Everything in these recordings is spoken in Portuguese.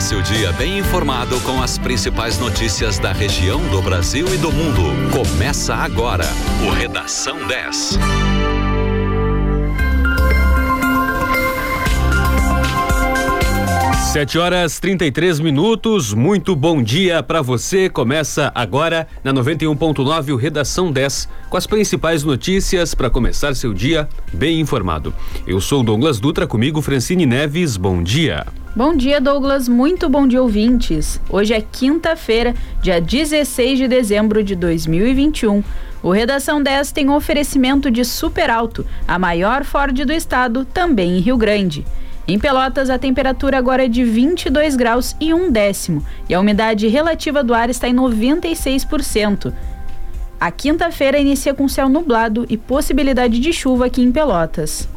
Comece o dia bem informado com as principais notícias da região, do Brasil e do mundo. Começa agora o Redação 10. Sete horas 33 minutos, muito bom dia para você. Começa agora na 91.9 o Redação 10 com as principais notícias para começar seu dia bem informado. Eu sou Douglas Dutra, comigo Francine Neves. Bom dia. Bom dia, Douglas. Muito bom dia, ouvintes. Hoje é quinta-feira, dia 16 de dezembro de 2021. O Redação 10 tem um oferecimento de Super Alto, a maior Ford do estado, também em Rio Grande. Em Pelotas, a temperatura agora é de 22 graus e um décimo e a umidade relativa do ar está em 96%. A quinta-feira inicia com céu nublado e possibilidade de chuva aqui em Pelotas.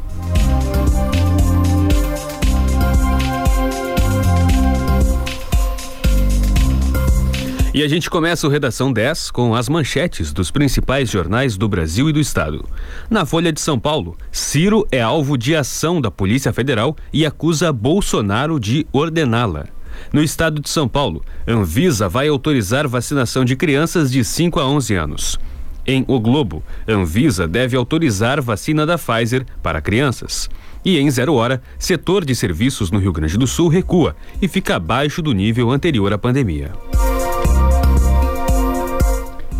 E a gente começa o Redação 10 com as manchetes dos principais jornais do Brasil e do Estado. Na Folha de São Paulo, Ciro é alvo de ação da Polícia Federal e acusa Bolsonaro de ordená-la. No estado de São Paulo, Anvisa vai autorizar vacinação de crianças de 5 a 11 anos. Em O Globo, Anvisa deve autorizar vacina da Pfizer para crianças. E em zero hora, setor de serviços no Rio Grande do Sul recua e fica abaixo do nível anterior à pandemia.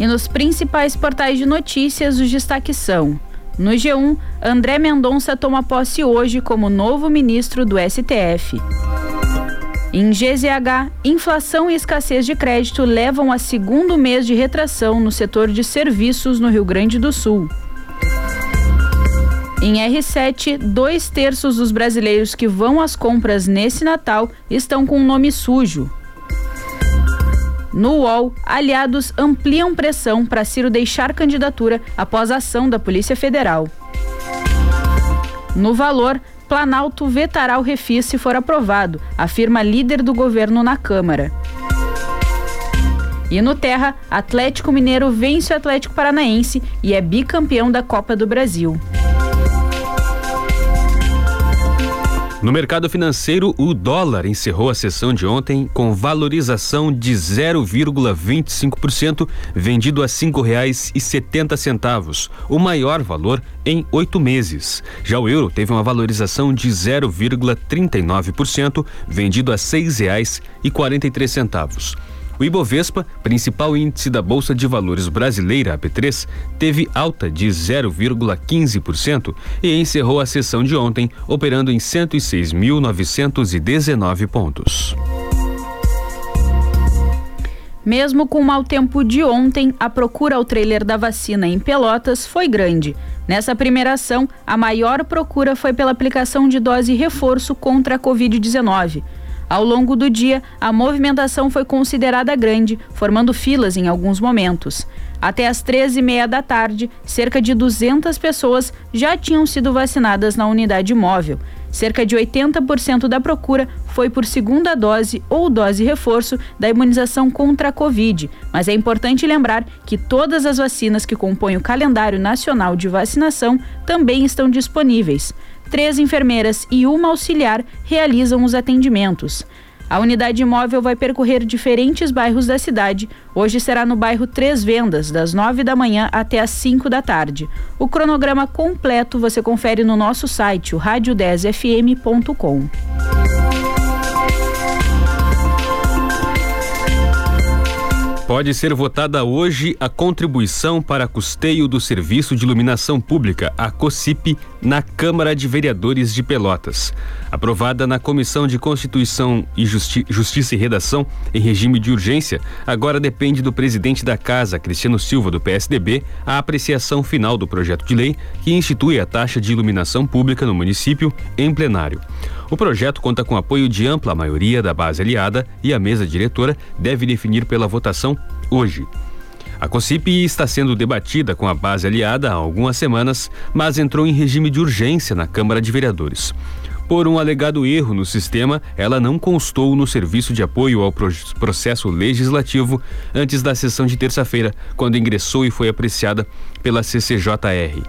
E nos principais portais de notícias, os destaques são: no G1, André Mendonça toma posse hoje como novo ministro do STF. Em GZH, inflação e escassez de crédito levam a segundo mês de retração no setor de serviços no Rio Grande do Sul. Em R7, dois terços dos brasileiros que vão às compras nesse Natal estão com o nome sujo. No UOL, aliados ampliam pressão para Ciro deixar candidatura após ação da Polícia Federal. No Valor, Planalto vetará o refis se for aprovado, afirma líder do governo na Câmara. E no Terra, Atlético Mineiro vence o Atlético Paranaense e é bicampeão da Copa do Brasil. No mercado financeiro, o dólar encerrou a sessão de ontem com valorização de 0,25%, vendido a R$ 5,70, o maior valor em oito meses. Já o euro teve uma valorização de 0,39%, vendido a R$ 6,43. O Ibovespa, principal índice da Bolsa de Valores brasileira, a B3, teve alta de 0,15% e encerrou a sessão de ontem operando em 106.919 pontos. Mesmo com o mau tempo de ontem, a procura ao trailer da vacina em Pelotas foi grande. Nessa primeira ação, a maior procura foi pela aplicação de dose reforço contra a Covid-19. Ao longo do dia, a movimentação foi considerada grande, formando filas em alguns momentos. Até às 13h30 da tarde, cerca de 200 pessoas já tinham sido vacinadas na unidade móvel. Cerca de 80% da procura foi por segunda dose ou dose reforço da imunização contra a Covid. Mas é importante lembrar que todas as vacinas que compõem o calendário nacional de vacinação também estão disponíveis três enfermeiras e uma auxiliar realizam os atendimentos. A unidade móvel vai percorrer diferentes bairros da cidade. Hoje será no bairro Três Vendas, das nove da manhã até as cinco da tarde. O cronograma completo você confere no nosso site, o rádio10fm.com. Pode ser votada hoje a contribuição para custeio do Serviço de Iluminação Pública, a COSIP, na Câmara de Vereadores de Pelotas. Aprovada na Comissão de Constituição e Justi Justiça e Redação em regime de urgência, agora depende do presidente da Casa, Cristiano Silva, do PSDB, a apreciação final do projeto de lei que institui a taxa de iluminação pública no município em plenário. O projeto conta com apoio de ampla maioria da base aliada e a mesa diretora deve definir pela votação hoje. A COSIP está sendo debatida com a base aliada há algumas semanas, mas entrou em regime de urgência na Câmara de Vereadores. Por um alegado erro no sistema, ela não constou no serviço de apoio ao processo legislativo antes da sessão de terça-feira, quando ingressou e foi apreciada pela CCJR.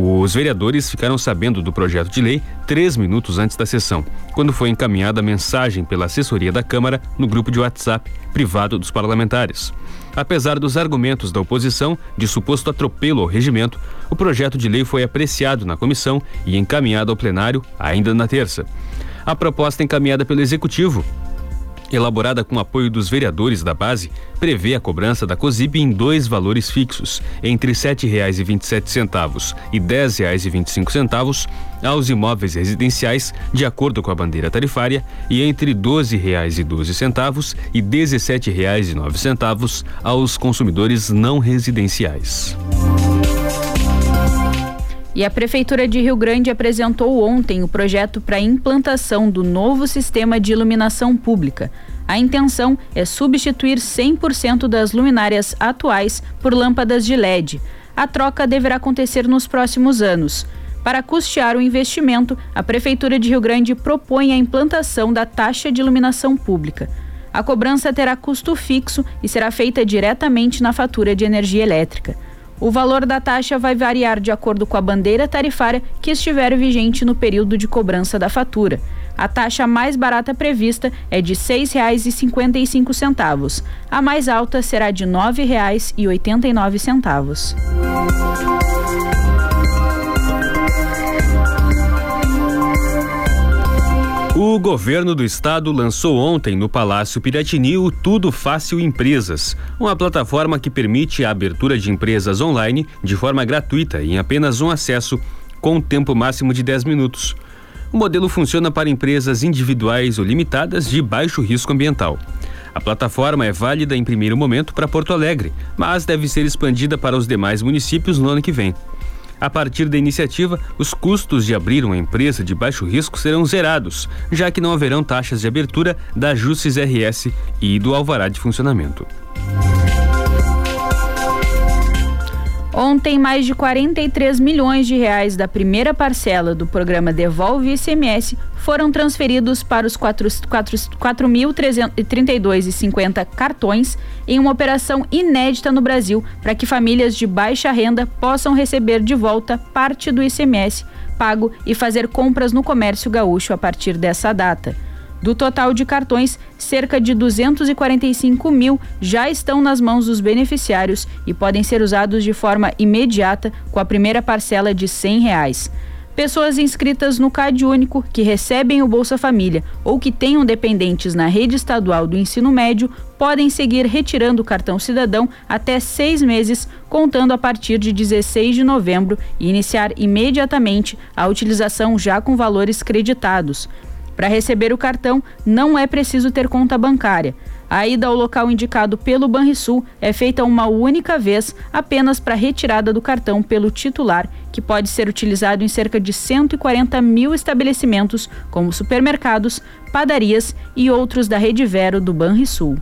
Os vereadores ficaram sabendo do projeto de lei três minutos antes da sessão, quando foi encaminhada a mensagem pela assessoria da Câmara no grupo de WhatsApp privado dos parlamentares. Apesar dos argumentos da oposição de suposto atropelo ao regimento, o projeto de lei foi apreciado na comissão e encaminhado ao plenário ainda na terça. A proposta encaminhada pelo executivo elaborada com apoio dos vereadores da base, prevê a cobrança da COSIB em dois valores fixos, entre R$ 7,27 e R$ 10,25 aos imóveis residenciais, de acordo com a bandeira tarifária, e entre R$ 12,12 e R$ 17,09 aos consumidores não residenciais. E a Prefeitura de Rio Grande apresentou ontem o projeto para implantação do novo sistema de iluminação pública. A intenção é substituir 100% das luminárias atuais por lâmpadas de LED. A troca deverá acontecer nos próximos anos. Para custear o investimento, a Prefeitura de Rio Grande propõe a implantação da taxa de iluminação pública. A cobrança terá custo fixo e será feita diretamente na fatura de energia elétrica. O valor da taxa vai variar de acordo com a bandeira tarifária que estiver vigente no período de cobrança da fatura. A taxa mais barata prevista é de R$ 6,55. A mais alta será de R$ 9,89. O governo do estado lançou ontem no Palácio Piratini o Tudo Fácil Empresas, uma plataforma que permite a abertura de empresas online de forma gratuita em apenas um acesso, com tempo máximo de 10 minutos. O modelo funciona para empresas individuais ou limitadas de baixo risco ambiental. A plataforma é válida em primeiro momento para Porto Alegre, mas deve ser expandida para os demais municípios no ano que vem. A partir da iniciativa, os custos de abrir uma empresa de baixo risco serão zerados, já que não haverão taxas de abertura da Justis RS e do alvará de funcionamento. Ontem, mais de 43 milhões de reais da primeira parcela do programa Devolve ICMS foram transferidos para os 4.332,50 cartões em uma operação inédita no Brasil para que famílias de baixa renda possam receber de volta parte do ICMS pago e fazer compras no comércio gaúcho a partir dessa data. Do total de cartões, cerca de 245 mil já estão nas mãos dos beneficiários e podem ser usados de forma imediata com a primeira parcela de 100 reais. Pessoas inscritas no CAD Único, que recebem o Bolsa Família ou que tenham dependentes na rede estadual do ensino médio, podem seguir retirando o cartão cidadão até seis meses, contando a partir de 16 de novembro e iniciar imediatamente a utilização já com valores creditados. Para receber o cartão, não é preciso ter conta bancária. A ida ao local indicado pelo Banrisul é feita uma única vez, apenas para retirada do cartão pelo titular, que pode ser utilizado em cerca de 140 mil estabelecimentos, como supermercados, padarias e outros da rede Vero do Banrisul.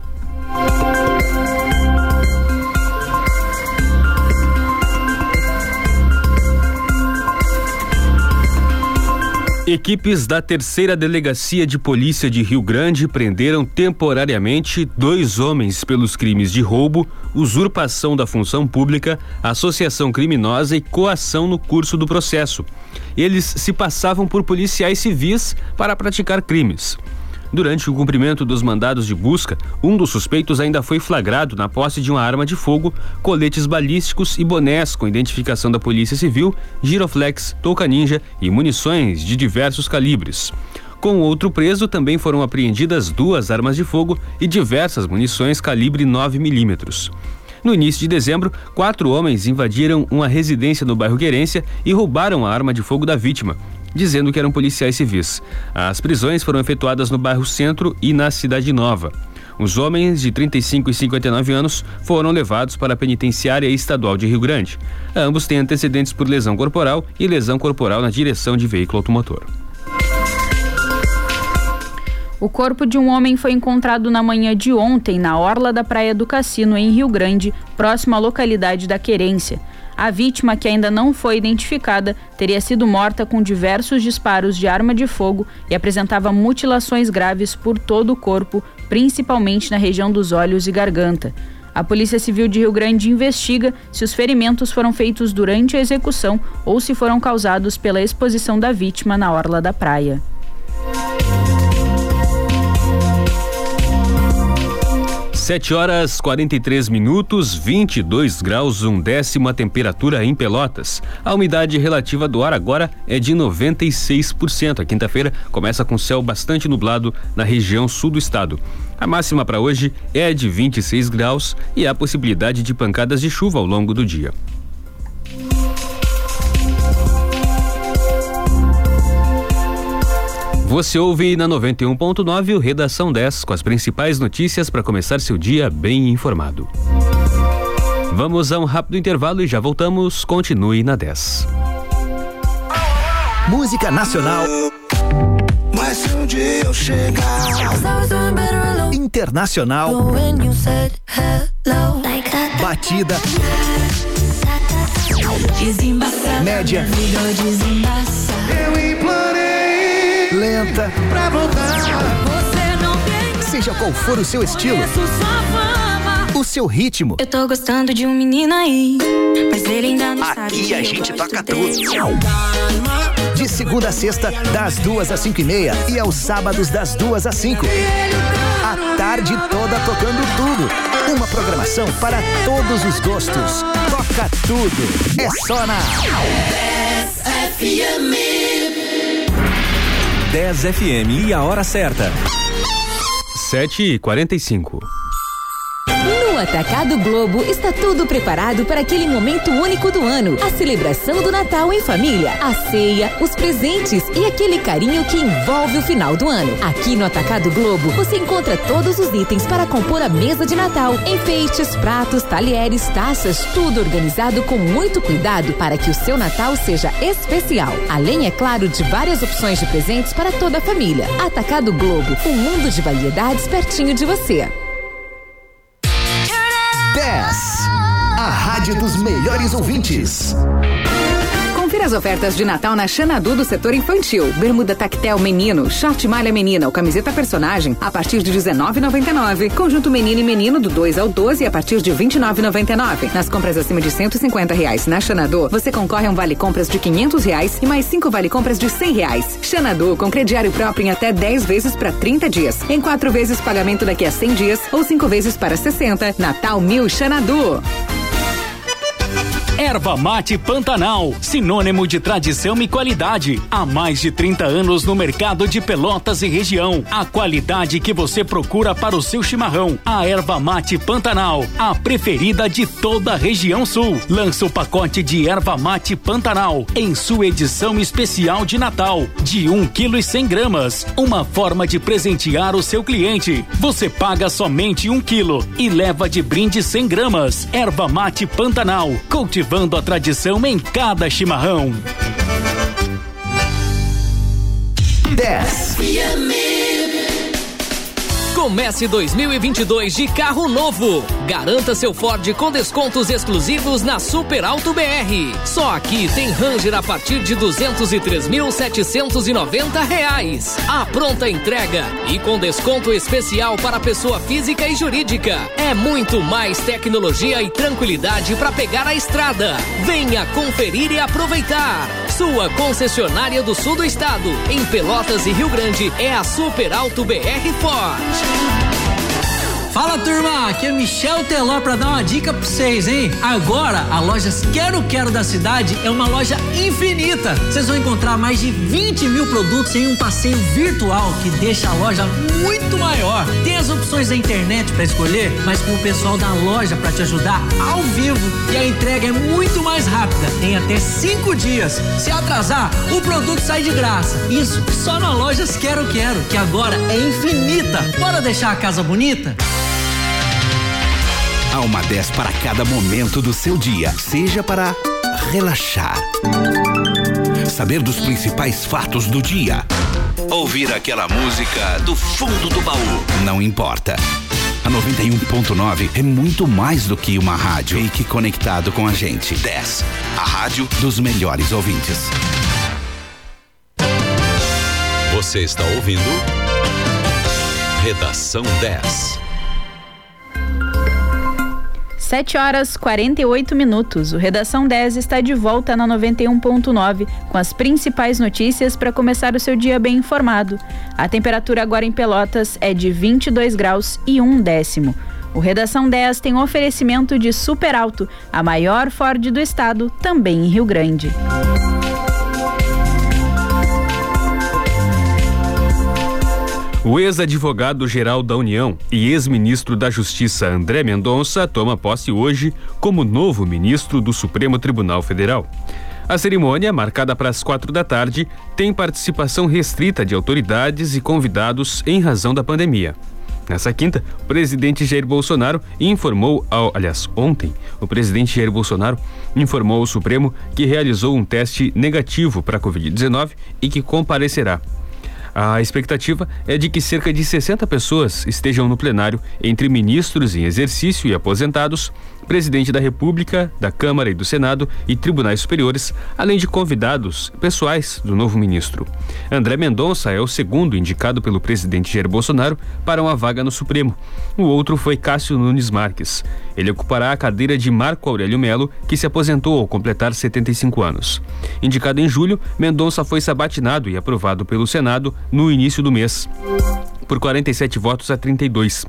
Equipes da terceira delegacia de polícia de Rio Grande prenderam temporariamente dois homens pelos crimes de roubo, usurpação da função pública, associação criminosa e coação no curso do processo. Eles se passavam por policiais civis para praticar crimes. Durante o cumprimento dos mandados de busca, um dos suspeitos ainda foi flagrado na posse de uma arma de fogo, coletes balísticos e bonés com identificação da Polícia Civil, giroflex, touca ninja e munições de diversos calibres. Com outro preso, também foram apreendidas duas armas de fogo e diversas munições calibre 9 milímetros. No início de dezembro, quatro homens invadiram uma residência no bairro Querência e roubaram a arma de fogo da vítima, dizendo que eram policiais civis. As prisões foram efetuadas no bairro Centro e na Cidade Nova. Os homens de 35 e 59 anos foram levados para a penitenciária estadual de Rio Grande. Ambos têm antecedentes por lesão corporal e lesão corporal na direção de veículo automotor. O corpo de um homem foi encontrado na manhã de ontem na orla da Praia do Cassino, em Rio Grande, próximo à localidade da Querência. A vítima, que ainda não foi identificada, teria sido morta com diversos disparos de arma de fogo e apresentava mutilações graves por todo o corpo, principalmente na região dos olhos e garganta. A Polícia Civil de Rio Grande investiga se os ferimentos foram feitos durante a execução ou se foram causados pela exposição da vítima na orla da praia. 7 horas 43 minutos, 22 graus, um décimo a temperatura em Pelotas. A umidade relativa do ar agora é de 96%. A quinta-feira começa com céu bastante nublado na região sul do estado. A máxima para hoje é de 26 graus e há possibilidade de pancadas de chuva ao longo do dia. Você ouve na 91.9 o Redação 10 com as principais notícias para começar seu dia bem informado. Vamos a um rápido intervalo e já voltamos. Continue na 10. Música Nacional. Mas se um dia eu chegar Internacional Batida Média lenta pra voltar. Você não tem Seja qual for o seu estilo. O seu ritmo. Eu tô gostando de um menino aí, mas ele ainda não Aqui sabe. Aqui a gente toca tudo. De segunda a sexta, das duas às cinco e meia e aos sábados das duas às cinco. A tarde toda tocando tudo. Uma programação para todos os gostos. Toca tudo. É só na 10 FM. 10 FM e a hora certa. 7 e 45 no Atacado Globo está tudo preparado para aquele momento único do ano. A celebração do Natal em família, a ceia, os presentes e aquele carinho que envolve o final do ano. Aqui no Atacado Globo você encontra todos os itens para compor a mesa de Natal. Enfeites, pratos, talheres, taças, tudo organizado com muito cuidado para que o seu Natal seja especial. Além, é claro, de várias opções de presentes para toda a família. Atacado Globo, um mundo de variedades pertinho de você. 10. A rádio dos melhores ouvintes. Confira as ofertas de Natal na Xanadu do setor infantil. Bermuda tactel menino, short malha menina ou camiseta personagem a partir de 19,99. Conjunto menino e menino do 2 ao 12 a partir de 29,99. Nas compras acima de 150 reais na Xanadu, você concorre a um vale compras de 500 reais e mais cinco vale compras de 100 reais. Xanadu com crediário próprio em até 10 vezes para 30 dias. Em quatro vezes pagamento daqui a 100 dias ou cinco vezes para 60. Natal Mil Xanadu. Erva Mate Pantanal, sinônimo de tradição e qualidade. Há mais de 30 anos no mercado de Pelotas e região. A qualidade que você procura para o seu chimarrão. A Erva Mate Pantanal, a preferida de toda a região sul. Lança o pacote de Erva Mate Pantanal em sua edição especial de Natal, de 1 kg e 100 gramas. Uma forma de presentear o seu cliente. Você paga somente 1 kg e leva de brinde 100 gramas. Erva Mate Pantanal, cultivando a tradição em cada chimarrão. 10. Comece 2022 de carro novo. Garanta seu Ford com descontos exclusivos na Super Alto BR. Só aqui tem Ranger a partir de 203.790 reais. A pronta entrega e com desconto especial para pessoa física e jurídica. É muito mais tecnologia e tranquilidade para pegar a estrada. Venha conferir e aproveitar. Sua concessionária do sul do estado, em Pelotas e Rio Grande, é a Super Alto BR Ford. Fala turma, aqui é Michel Teló para dar uma dica para vocês, hein? Agora a loja Quero Quero da cidade é uma loja infinita. Vocês vão encontrar mais de 20 mil produtos em um passeio virtual que deixa a loja muito maior. Tem as opções da internet para escolher, mas com o pessoal da loja para te ajudar ao vivo e a entrega é muito mais rápida. Tem até cinco dias. Se atrasar, o produto sai de graça. Isso só na lojas Quero Quero, que agora é infinita. Bora deixar a casa bonita? Há uma 10 para cada momento do seu dia, seja para relaxar, saber dos principais fatos do dia, ouvir aquela música do fundo do baú, não importa. A 91.9 é muito mais do que uma rádio. Fique conectado com a gente. 10. A rádio dos melhores ouvintes. Você está ouvindo? Redação 10. 7 horas 48 minutos. O Redação 10 está de volta na 91.9 com as principais notícias para começar o seu dia bem informado. A temperatura agora em Pelotas é de 22 graus e um décimo. O Redação 10 tem um oferecimento de Super Alto, a maior Ford do estado, também em Rio Grande. O ex-advogado-geral da União e ex-ministro da Justiça André Mendonça toma posse hoje como novo ministro do Supremo Tribunal Federal. A cerimônia, marcada para as quatro da tarde, tem participação restrita de autoridades e convidados em razão da pandemia. Nessa quinta, o presidente Jair Bolsonaro informou, ao, aliás, ontem, o presidente Jair Bolsonaro informou ao Supremo que realizou um teste negativo para a Covid-19 e que comparecerá a expectativa é de que cerca de 60 pessoas estejam no plenário, entre ministros em exercício e aposentados, presidente da República, da Câmara e do Senado e tribunais superiores, além de convidados pessoais do novo ministro. André Mendonça é o segundo indicado pelo presidente Jair Bolsonaro para uma vaga no Supremo. O outro foi Cássio Nunes Marques. Ele ocupará a cadeira de Marco Aurélio Melo, que se aposentou ao completar 75 anos. Indicado em julho, Mendonça foi sabatinado e aprovado pelo Senado no início do mês por 47 votos a 32.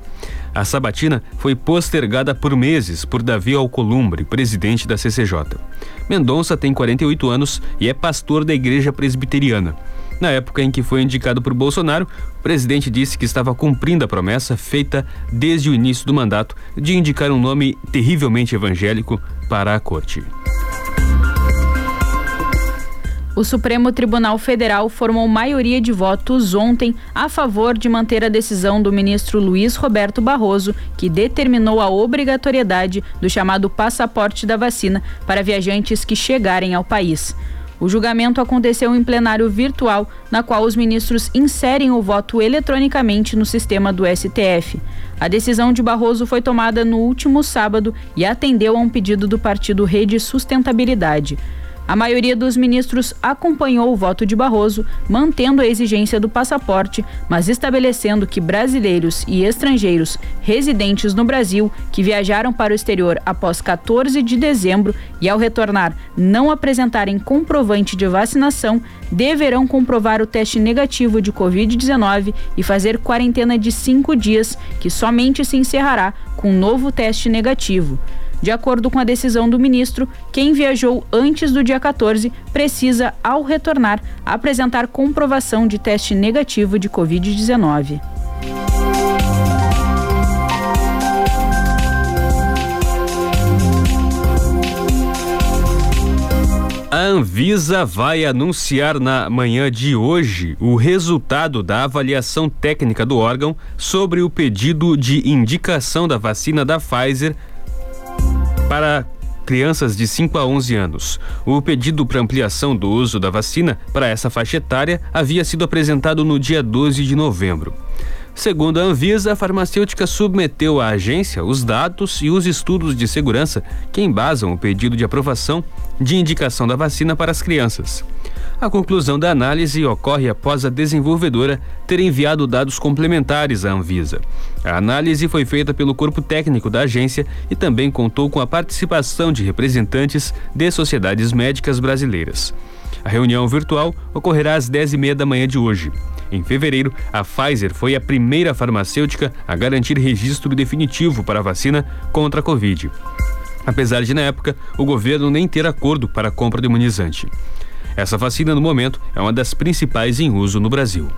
A sabatina foi postergada por meses por Davi Alcolumbre, presidente da CCJ. Mendonça tem 48 anos e é pastor da Igreja Presbiteriana. Na época em que foi indicado por Bolsonaro, o presidente disse que estava cumprindo a promessa feita desde o início do mandato de indicar um nome terrivelmente evangélico para a corte. O Supremo Tribunal Federal formou maioria de votos ontem a favor de manter a decisão do ministro Luiz Roberto Barroso, que determinou a obrigatoriedade do chamado passaporte da vacina para viajantes que chegarem ao país. O julgamento aconteceu em plenário virtual, na qual os ministros inserem o voto eletronicamente no sistema do STF. A decisão de Barroso foi tomada no último sábado e atendeu a um pedido do partido Rede Sustentabilidade. A maioria dos ministros acompanhou o voto de Barroso, mantendo a exigência do passaporte, mas estabelecendo que brasileiros e estrangeiros residentes no Brasil que viajaram para o exterior após 14 de dezembro e ao retornar não apresentarem comprovante de vacinação deverão comprovar o teste negativo de Covid-19 e fazer quarentena de cinco dias, que somente se encerrará com novo teste negativo. De acordo com a decisão do ministro, quem viajou antes do dia 14 precisa, ao retornar, apresentar comprovação de teste negativo de Covid-19. A Anvisa vai anunciar na manhã de hoje o resultado da avaliação técnica do órgão sobre o pedido de indicação da vacina da Pfizer para crianças de 5 a 11 anos. O pedido para ampliação do uso da vacina para essa faixa etária havia sido apresentado no dia 12 de novembro. Segundo a Anvisa, a farmacêutica submeteu à agência os dados e os estudos de segurança que embasam o pedido de aprovação de indicação da vacina para as crianças. A conclusão da análise ocorre após a desenvolvedora ter enviado dados complementares à Anvisa. A análise foi feita pelo corpo técnico da agência e também contou com a participação de representantes de sociedades médicas brasileiras. A reunião virtual ocorrerá às 10 e meia da manhã de hoje. Em fevereiro, a Pfizer foi a primeira farmacêutica a garantir registro definitivo para a vacina contra a Covid. Apesar de, na época, o governo nem ter acordo para a compra do imunizante. Essa vacina, no momento, é uma das principais em uso no Brasil.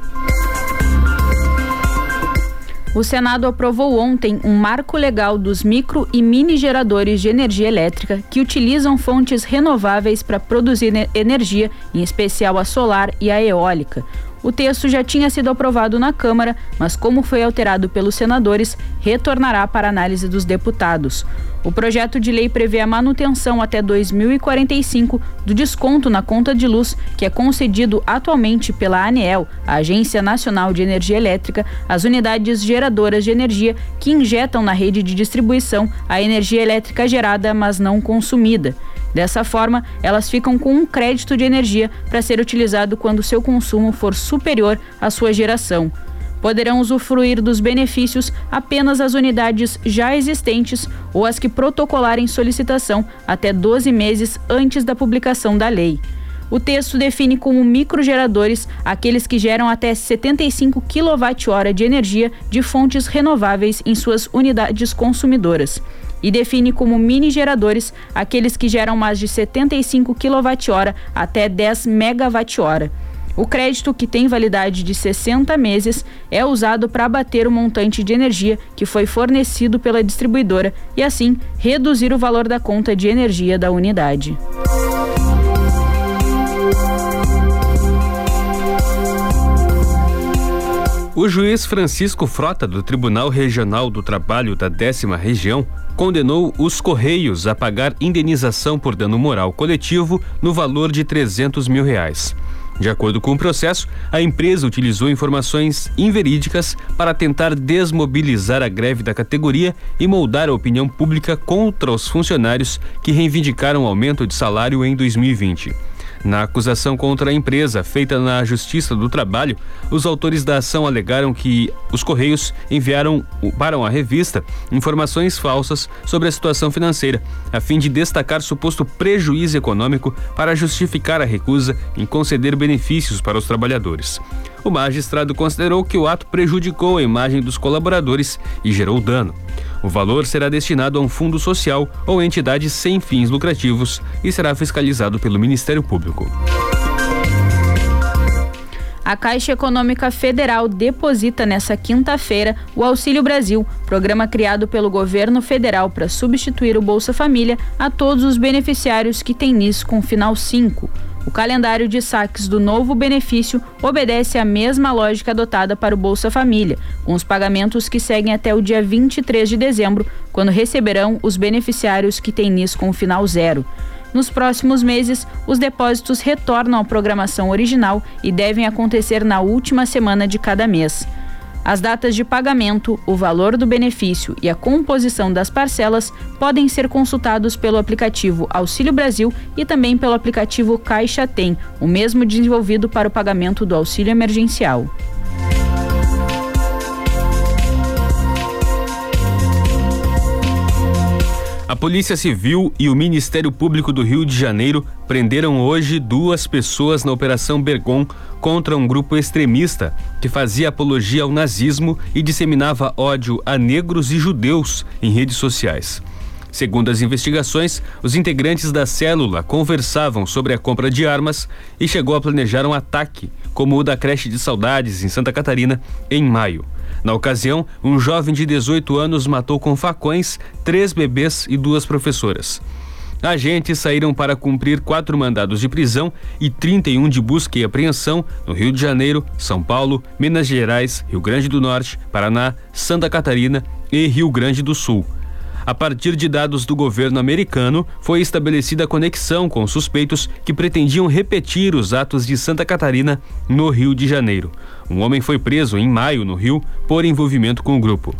O Senado aprovou ontem um marco legal dos micro e mini geradores de energia elétrica que utilizam fontes renováveis para produzir energia, em especial a solar e a eólica. O texto já tinha sido aprovado na Câmara, mas como foi alterado pelos senadores, retornará para análise dos deputados. O projeto de lei prevê a manutenção até 2045 do desconto na conta de luz que é concedido atualmente pela ANEEL, a Agência Nacional de Energia Elétrica, às unidades geradoras de energia que injetam na rede de distribuição a energia elétrica gerada, mas não consumida. Dessa forma, elas ficam com um crédito de energia para ser utilizado quando seu consumo for superior à sua geração. Poderão usufruir dos benefícios apenas as unidades já existentes ou as que protocolarem solicitação até 12 meses antes da publicação da lei. O texto define como microgeradores aqueles que geram até 75 kWh de energia de fontes renováveis em suas unidades consumidoras. E define como mini geradores aqueles que geram mais de 75 kWh até 10 MWh. O crédito, que tem validade de 60 meses, é usado para abater o montante de energia que foi fornecido pela distribuidora e, assim, reduzir o valor da conta de energia da unidade. O juiz Francisco Frota, do Tribunal Regional do Trabalho da décima região, condenou os Correios a pagar indenização por dano moral coletivo no valor de 300 mil reais. De acordo com o processo, a empresa utilizou informações inverídicas para tentar desmobilizar a greve da categoria e moldar a opinião pública contra os funcionários que reivindicaram aumento de salário em 2020. Na acusação contra a empresa, feita na Justiça do Trabalho, os autores da ação alegaram que os Correios enviaram para a revista informações falsas sobre a situação financeira, a fim de destacar suposto prejuízo econômico para justificar a recusa em conceder benefícios para os trabalhadores. O magistrado considerou que o ato prejudicou a imagem dos colaboradores e gerou dano. O valor será destinado a um fundo social ou entidade sem fins lucrativos e será fiscalizado pelo Ministério Público. A Caixa Econômica Federal deposita nesta quinta-feira o Auxílio Brasil, programa criado pelo governo federal para substituir o Bolsa Família a todos os beneficiários que têm NIS com final 5. O calendário de saques do novo benefício obedece à mesma lógica adotada para o Bolsa Família, com os pagamentos que seguem até o dia 23 de dezembro, quando receberão os beneficiários que têm NIS com final zero. Nos próximos meses, os depósitos retornam à programação original e devem acontecer na última semana de cada mês. As datas de pagamento, o valor do benefício e a composição das parcelas podem ser consultados pelo aplicativo Auxílio Brasil e também pelo aplicativo Caixa Tem, o mesmo desenvolvido para o pagamento do auxílio emergencial. A Polícia Civil e o Ministério Público do Rio de Janeiro prenderam hoje duas pessoas na Operação Bergon contra um grupo extremista que fazia apologia ao nazismo e disseminava ódio a negros e judeus em redes sociais. Segundo as investigações, os integrantes da célula conversavam sobre a compra de armas e chegou a planejar um ataque, como o da creche de saudades em Santa Catarina, em maio. Na ocasião, um jovem de 18 anos matou com facões três bebês e duas professoras. Agentes saíram para cumprir quatro mandados de prisão e 31 de busca e apreensão no Rio de Janeiro, São Paulo, Minas Gerais, Rio Grande do Norte, Paraná, Santa Catarina e Rio Grande do Sul. A partir de dados do governo americano, foi estabelecida conexão com suspeitos que pretendiam repetir os atos de Santa Catarina no Rio de Janeiro. Um homem foi preso em maio no Rio por envolvimento com o grupo.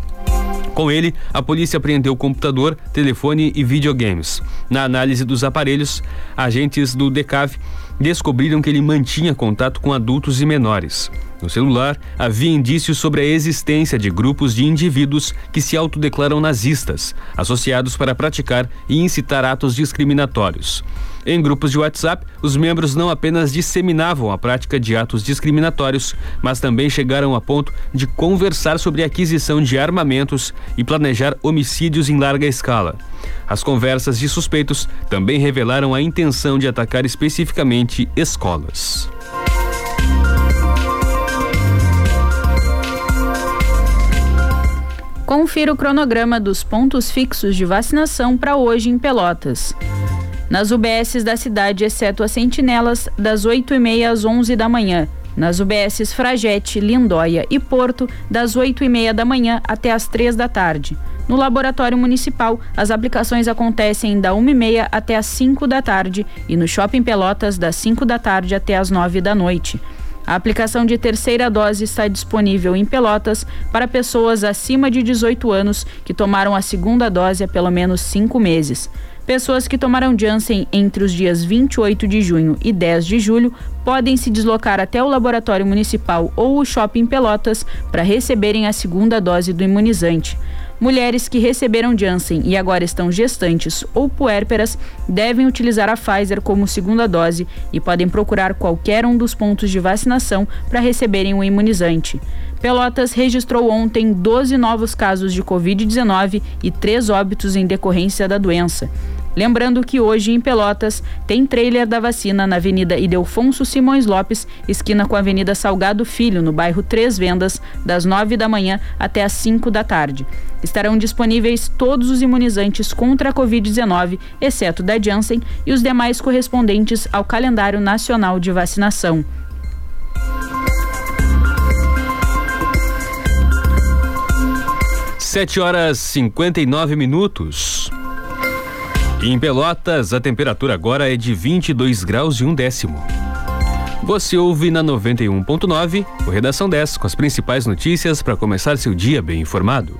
Com ele, a polícia apreendeu computador, telefone e videogames. Na análise dos aparelhos, agentes do DECAV descobriram que ele mantinha contato com adultos e menores. No celular, havia indícios sobre a existência de grupos de indivíduos que se autodeclaram nazistas, associados para praticar e incitar atos discriminatórios. Em grupos de WhatsApp, os membros não apenas disseminavam a prática de atos discriminatórios, mas também chegaram a ponto de conversar sobre a aquisição de armamentos e planejar homicídios em larga escala. As conversas de suspeitos também revelaram a intenção de atacar especificamente escolas. Confira o cronograma dos pontos fixos de vacinação para hoje em Pelotas. Nas UBSs da cidade, exceto as sentinelas, das 8h30 às 11 da manhã. Nas UBSs Fragete, Lindóia e Porto, das 8h30 da manhã até as 3 da tarde. No laboratório municipal, as aplicações acontecem da 1h30 até as 5 da tarde e no Shopping Pelotas, das 5 da tarde até as 9 da noite. A aplicação de terceira dose está disponível em Pelotas para pessoas acima de 18 anos que tomaram a segunda dose há pelo menos cinco meses. Pessoas que tomaram Janssen entre os dias 28 de junho e 10 de julho podem se deslocar até o laboratório municipal ou o shopping Pelotas para receberem a segunda dose do imunizante. Mulheres que receberam Janssen e agora estão gestantes ou puérperas devem utilizar a Pfizer como segunda dose e podem procurar qualquer um dos pontos de vacinação para receberem o imunizante. Pelotas registrou ontem 12 novos casos de Covid-19 e três óbitos em decorrência da doença. Lembrando que hoje em Pelotas tem trailer da vacina na Avenida Idelfonso Simões Lopes, esquina com a Avenida Salgado Filho, no bairro Três Vendas, das 9 da manhã até as 5 da tarde. Estarão disponíveis todos os imunizantes contra a Covid-19, exceto da Janssen, e os demais correspondentes ao calendário nacional de vacinação. Sete horas cinquenta e nove minutos. Em Pelotas, a temperatura agora é de 22 graus e um décimo. Você ouve na 91.9 o Redação 10 com as principais notícias para começar seu dia bem informado.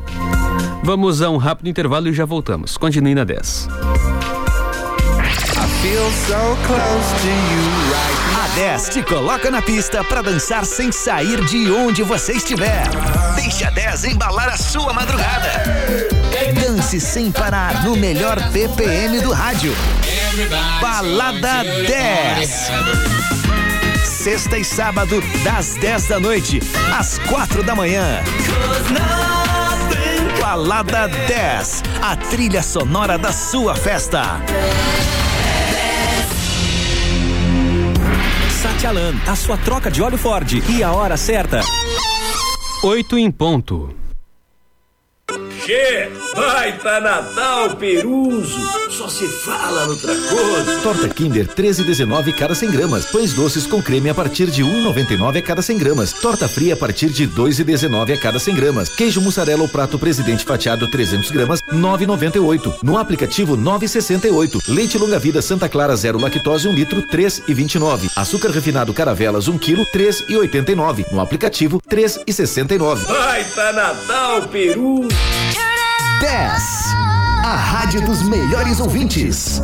Vamos a um rápido intervalo e já voltamos. Continue na 10. A 10 te coloca na pista para dançar sem sair de onde você estiver. Deixa a 10 embalar a sua madrugada. Dance sem parar no melhor BPM do rádio. Balada 10. Sexta e sábado, das 10 da noite às 4 da manhã. Balada 10, a trilha sonora da sua festa. Satialan, a sua troca de óleo Ford e a hora certa. Oito em ponto. Che, baita Natal Peruso, só se fala no Tracoso. Torta Kinder 13,19 cada 100 gramas. Pães doces com creme a partir de 1,99 a cada 100 gramas. Torta fria a partir de 2,19 a cada 100 gramas. Queijo mussarela ou prato presidente fatiado 300 gramas 9,98. No aplicativo 9,68. Leite longa vida Santa Clara zero lactose 1 litro 3,29. Açúcar refinado Caravelas 1 quilo 3,89. No aplicativo 3,69. Baita Natal Peru. 10. A rádio dos melhores ouvintes.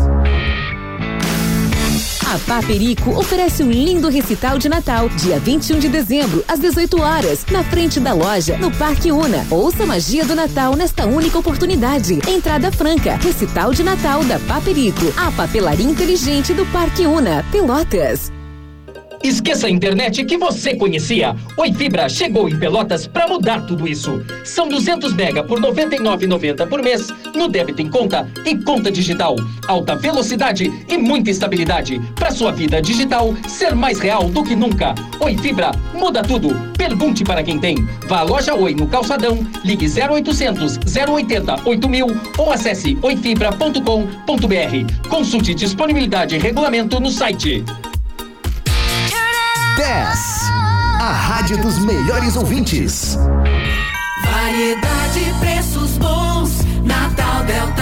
A Paperico oferece um lindo recital de Natal, dia 21 de dezembro, às 18 horas, na frente da loja, no Parque Una. Ouça a magia do Natal nesta única oportunidade. Entrada franca, recital de Natal da Paperico, a papelaria inteligente do Parque Una, Pelotas. Esqueça a internet que você conhecia. Oi Fibra chegou em Pelotas para mudar tudo isso. São 200 mega por 99,90 por mês no débito em conta e conta digital. Alta velocidade e muita estabilidade para sua vida digital ser mais real do que nunca. Oi Fibra muda tudo. Pergunte para quem tem. Vá à loja Oi no Calçadão, ligue 0800 080 8000 ou acesse oifibra.com.br. Consulte disponibilidade e regulamento no site. 10. A rádio dos melhores ouvintes. Variedade, preços bons.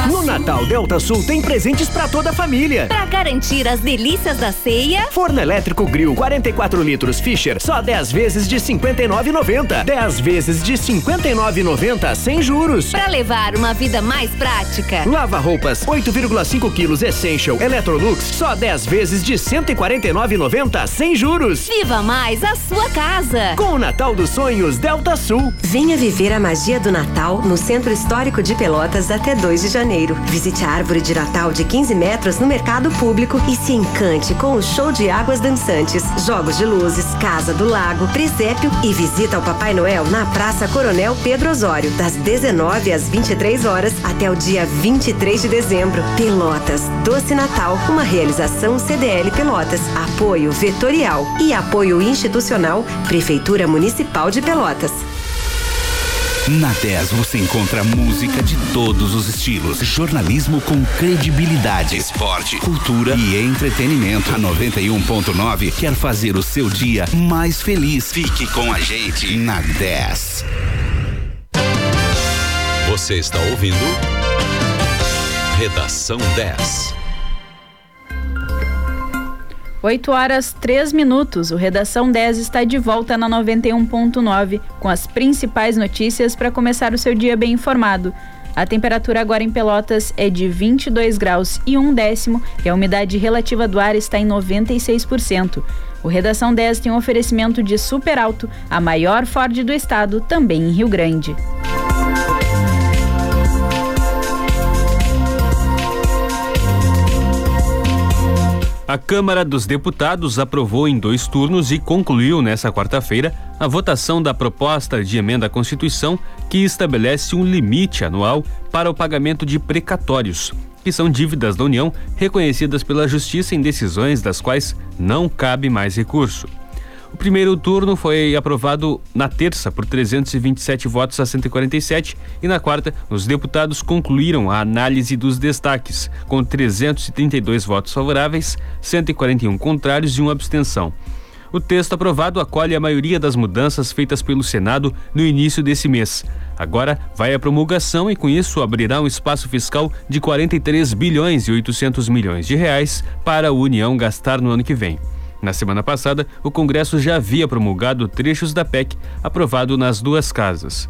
No Natal Delta Sul tem presentes para toda a família. Para garantir as delícias da ceia, Forno elétrico Grill 44 litros Fischer, só 10 vezes de 59,90. 10 vezes de 59,90 sem juros. para levar uma vida mais prática. Lava roupas 8,5 quilos Essential Electrolux, só 10 vezes de 149,90 sem juros. Viva mais a sua casa. Com o Natal dos Sonhos Delta Sul. Venha viver a magia do Natal no Centro Histórico de Pelotas até 2 de janeiro. Visite a árvore de Natal de 15 metros no mercado público e se encante com o show de águas dançantes, jogos de luzes, Casa do Lago, presépio e visita ao Papai Noel na Praça Coronel Pedro Osório, das 19 às 23 horas até o dia 23 de dezembro. Pelotas, Doce Natal, uma realização CDL Pelotas, apoio vetorial e apoio institucional Prefeitura Municipal de Pelotas. Na 10 você encontra música de todos os estilos, jornalismo com credibilidade, esporte, cultura e entretenimento. A 91.9 quer fazer o seu dia mais feliz. Fique com a gente na 10. Você está ouvindo Redação 10. 8 horas 3 minutos. O Redação 10 está de volta na 91.9 com as principais notícias para começar o seu dia bem informado. A temperatura agora em Pelotas é de 22 graus e um décimo e a umidade relativa do ar está em 96%. O Redação 10 tem um oferecimento de Super Alto, a maior Ford do estado, também em Rio Grande. A Câmara dos Deputados aprovou em dois turnos e concluiu nesta quarta-feira a votação da proposta de emenda à Constituição que estabelece um limite anual para o pagamento de precatórios, que são dívidas da União reconhecidas pela Justiça em decisões das quais não cabe mais recurso. O primeiro turno foi aprovado na terça por 327 votos a 147 e na quarta os deputados concluíram a análise dos destaques, com 332 votos favoráveis, 141 contrários e uma abstenção. O texto aprovado acolhe a maioria das mudanças feitas pelo Senado no início desse mês. Agora vai à promulgação e com isso abrirá um espaço fiscal de 43 bilhões e 800 milhões de reais para a União gastar no ano que vem. Na semana passada, o Congresso já havia promulgado trechos da PEC aprovado nas duas casas.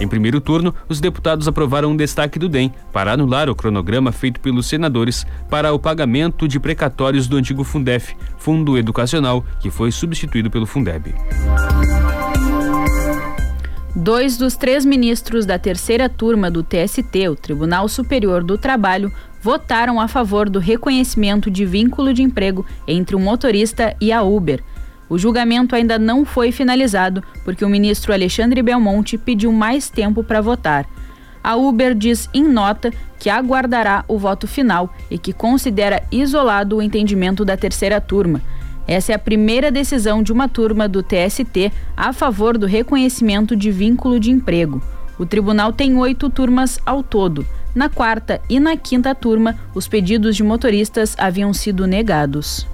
Em primeiro turno, os deputados aprovaram um destaque do DEM para anular o cronograma feito pelos senadores para o pagamento de precatórios do antigo Fundef, Fundo Educacional, que foi substituído pelo Fundeb. Dois dos três ministros da terceira turma do TST, o Tribunal Superior do Trabalho, votaram a favor do reconhecimento de vínculo de emprego entre o motorista e a Uber. O julgamento ainda não foi finalizado porque o ministro Alexandre Belmonte pediu mais tempo para votar. A Uber diz em nota que aguardará o voto final e que considera isolado o entendimento da terceira turma. Essa é a primeira decisão de uma turma do TST a favor do reconhecimento de vínculo de emprego. O tribunal tem oito turmas ao todo. Na quarta e na quinta turma, os pedidos de motoristas haviam sido negados.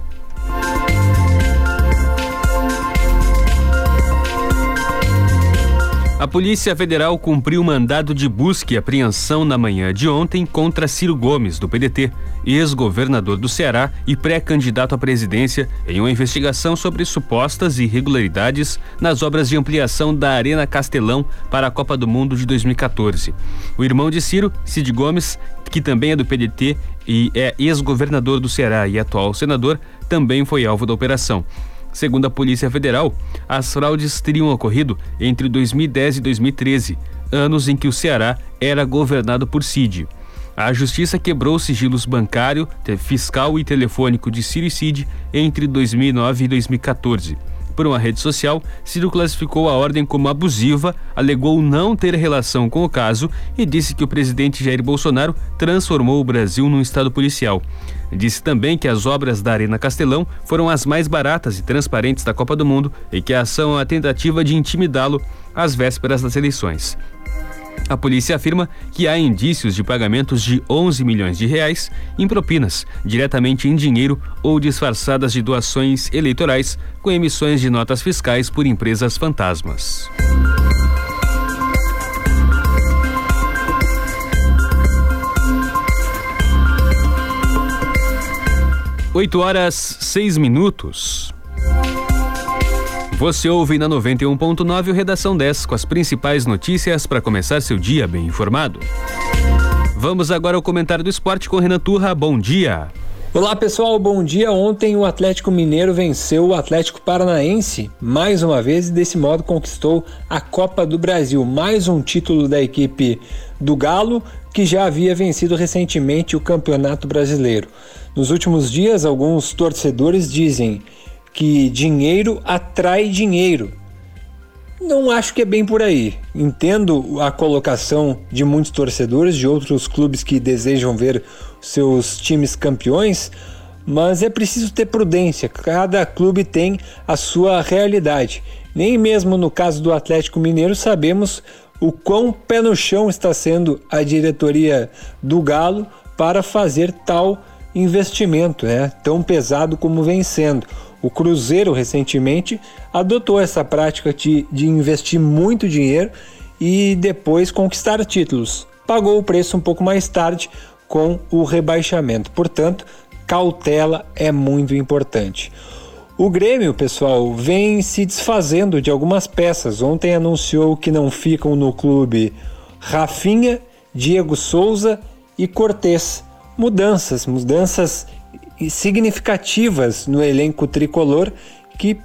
A Polícia Federal cumpriu mandado de busca e apreensão na manhã de ontem contra Ciro Gomes, do PDT, ex-governador do Ceará e pré-candidato à presidência, em uma investigação sobre supostas irregularidades nas obras de ampliação da Arena Castelão para a Copa do Mundo de 2014. O irmão de Ciro, Cid Gomes, que também é do PDT e é ex-governador do Ceará e atual senador, também foi alvo da operação. Segundo a Polícia Federal, as fraudes teriam ocorrido entre 2010 e 2013, anos em que o Ceará era governado por Cid. A justiça quebrou sigilos bancário, fiscal e telefônico de Ciro e Cid entre 2009 e 2014. Por uma rede social, Ciro classificou a ordem como abusiva, alegou não ter relação com o caso e disse que o presidente Jair Bolsonaro transformou o Brasil num estado policial. Disse também que as obras da Arena Castelão foram as mais baratas e transparentes da Copa do Mundo e que a ação é uma tentativa de intimidá-lo às vésperas das eleições. A polícia afirma que há indícios de pagamentos de 11 milhões de reais em propinas, diretamente em dinheiro ou disfarçadas de doações eleitorais, com emissões de notas fiscais por empresas fantasmas. 8 horas 6 minutos. Você ouve na 91.9 o Redação 10 com as principais notícias para começar seu dia bem informado. Vamos agora ao comentário do esporte com Renan Turra. Bom dia. Olá pessoal, bom dia. Ontem o Atlético Mineiro venceu o Atlético Paranaense mais uma vez e desse modo conquistou a Copa do Brasil. Mais um título da equipe do Galo que já havia vencido recentemente o Campeonato Brasileiro. Nos últimos dias, alguns torcedores dizem que dinheiro atrai dinheiro. Não acho que é bem por aí. Entendo a colocação de muitos torcedores de outros clubes que desejam ver seus times campeões, mas é preciso ter prudência. Cada clube tem a sua realidade. Nem mesmo no caso do Atlético Mineiro sabemos o quão pé no chão está sendo a diretoria do Galo para fazer tal investimento, né? tão pesado como vem sendo. O Cruzeiro recentemente adotou essa prática de, de investir muito dinheiro e depois conquistar títulos. Pagou o preço um pouco mais tarde com o rebaixamento. Portanto, cautela é muito importante. O Grêmio, pessoal, vem se desfazendo de algumas peças. Ontem anunciou que não ficam no clube Rafinha, Diego Souza e Cortez. Mudanças, mudanças significativas no elenco tricolor que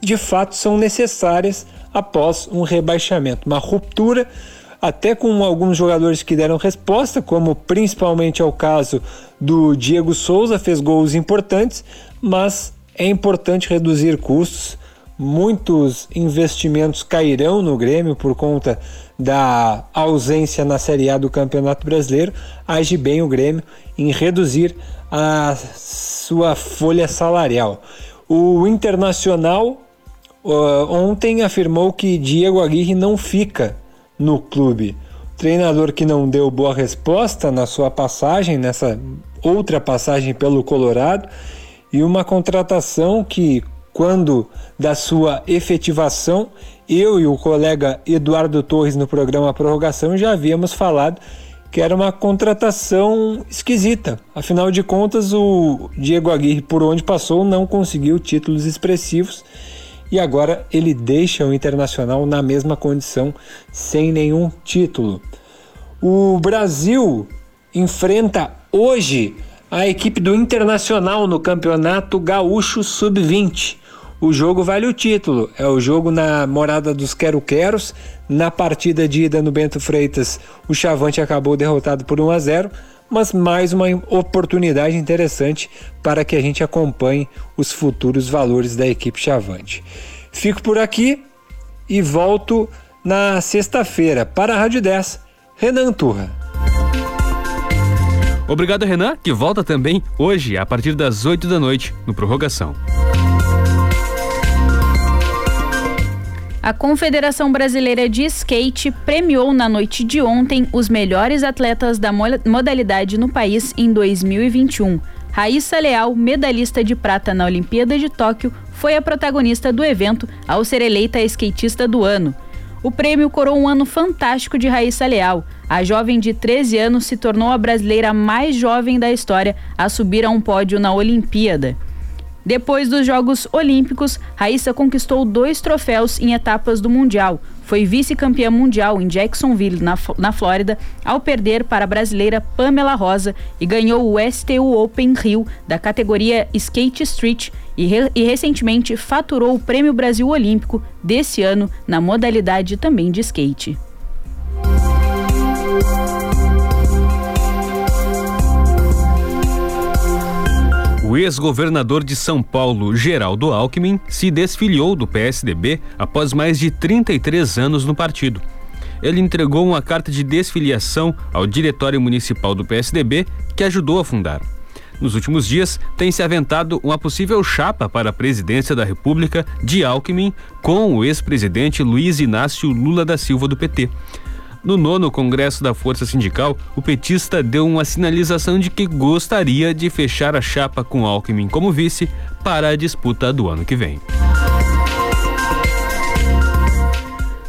de fato são necessárias após um rebaixamento, uma ruptura até com alguns jogadores que deram resposta, como principalmente é o caso do Diego Souza, fez gols importantes, mas é importante reduzir custos. Muitos investimentos cairão no Grêmio por conta da ausência na Série A do Campeonato Brasileiro. Age bem o Grêmio em reduzir a sua folha salarial. O Internacional uh, ontem afirmou que Diego Aguirre não fica no clube. Treinador que não deu boa resposta na sua passagem, nessa outra passagem pelo Colorado, e uma contratação que, quando da sua efetivação, eu e o colega Eduardo Torres no programa Prorrogação já havíamos falado que era uma contratação esquisita. Afinal de contas, o Diego Aguirre, por onde passou, não conseguiu títulos expressivos e agora ele deixa o Internacional na mesma condição, sem nenhum título. O Brasil enfrenta hoje a equipe do Internacional no Campeonato Gaúcho Sub-20. O jogo vale o título, é o jogo na Morada dos Quero-Queros. Na partida de ida no Bento Freitas, o Chavante acabou derrotado por 1 a 0 mas mais uma oportunidade interessante para que a gente acompanhe os futuros valores da equipe Chavante. Fico por aqui e volto na sexta-feira para a Rádio 10. Renan Turra. Obrigado, Renan, que volta também hoje, a partir das 8 da noite, no Prorrogação. A Confederação Brasileira de Skate premiou na noite de ontem os melhores atletas da modalidade no país em 2021. Raíssa Leal, medalhista de prata na Olimpíada de Tóquio, foi a protagonista do evento ao ser eleita a skatista do ano. O prêmio coroou um ano fantástico de Raíssa Leal. A jovem de 13 anos se tornou a brasileira mais jovem da história a subir a um pódio na Olimpíada. Depois dos Jogos Olímpicos, Raíssa conquistou dois troféus em etapas do Mundial. Foi vice-campeã mundial em Jacksonville, na, na Flórida, ao perder para a brasileira Pamela Rosa e ganhou o STU Open Rio da categoria Skate Street e, re, e recentemente faturou o Prêmio Brasil Olímpico desse ano na modalidade também de skate. O ex-governador de São Paulo, Geraldo Alckmin, se desfiliou do PSDB após mais de 33 anos no partido. Ele entregou uma carta de desfiliação ao Diretório Municipal do PSDB, que ajudou a fundar. Nos últimos dias, tem se aventado uma possível chapa para a presidência da República de Alckmin com o ex-presidente Luiz Inácio Lula da Silva do PT. No nono Congresso da Força Sindical, o petista deu uma sinalização de que gostaria de fechar a chapa com Alckmin como vice para a disputa do ano que vem.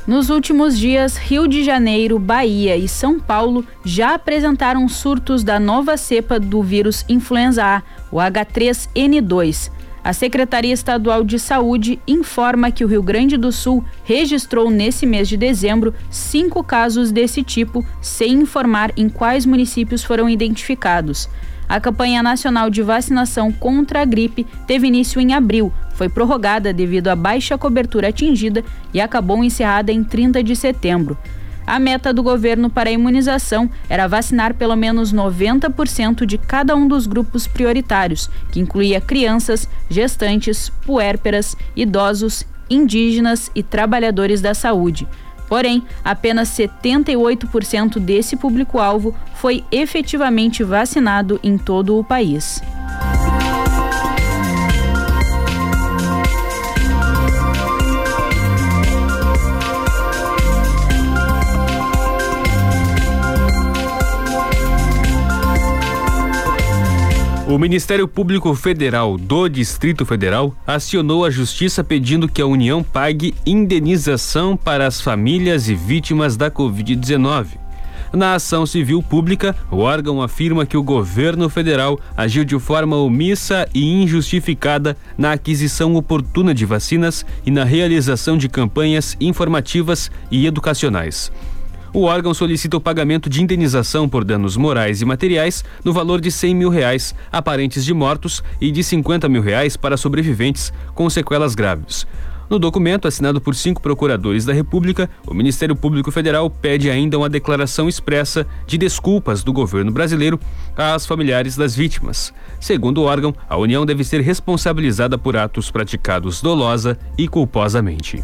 Nos últimos dias, Rio de Janeiro, Bahia e São Paulo já apresentaram surtos da nova cepa do vírus influenza A, o H3N2. A Secretaria Estadual de Saúde informa que o Rio Grande do Sul registrou nesse mês de dezembro cinco casos desse tipo, sem informar em quais municípios foram identificados. A campanha nacional de vacinação contra a gripe teve início em abril, foi prorrogada devido à baixa cobertura atingida e acabou encerrada em 30 de setembro. A meta do governo para a imunização era vacinar pelo menos 90% de cada um dos grupos prioritários, que incluía crianças, gestantes, puérperas, idosos, indígenas e trabalhadores da saúde. Porém, apenas 78% desse público-alvo foi efetivamente vacinado em todo o país. O Ministério Público Federal do Distrito Federal acionou a Justiça pedindo que a União pague indenização para as famílias e vítimas da Covid-19. Na ação civil pública, o órgão afirma que o governo federal agiu de forma omissa e injustificada na aquisição oportuna de vacinas e na realização de campanhas informativas e educacionais. O órgão solicita o pagamento de indenização por danos morais e materiais no valor de 100 mil reais a parentes de mortos e de 50 mil reais para sobreviventes com sequelas graves. No documento, assinado por cinco procuradores da República, o Ministério Público Federal pede ainda uma declaração expressa de desculpas do governo brasileiro às familiares das vítimas. Segundo o órgão, a União deve ser responsabilizada por atos praticados dolosa e culposamente.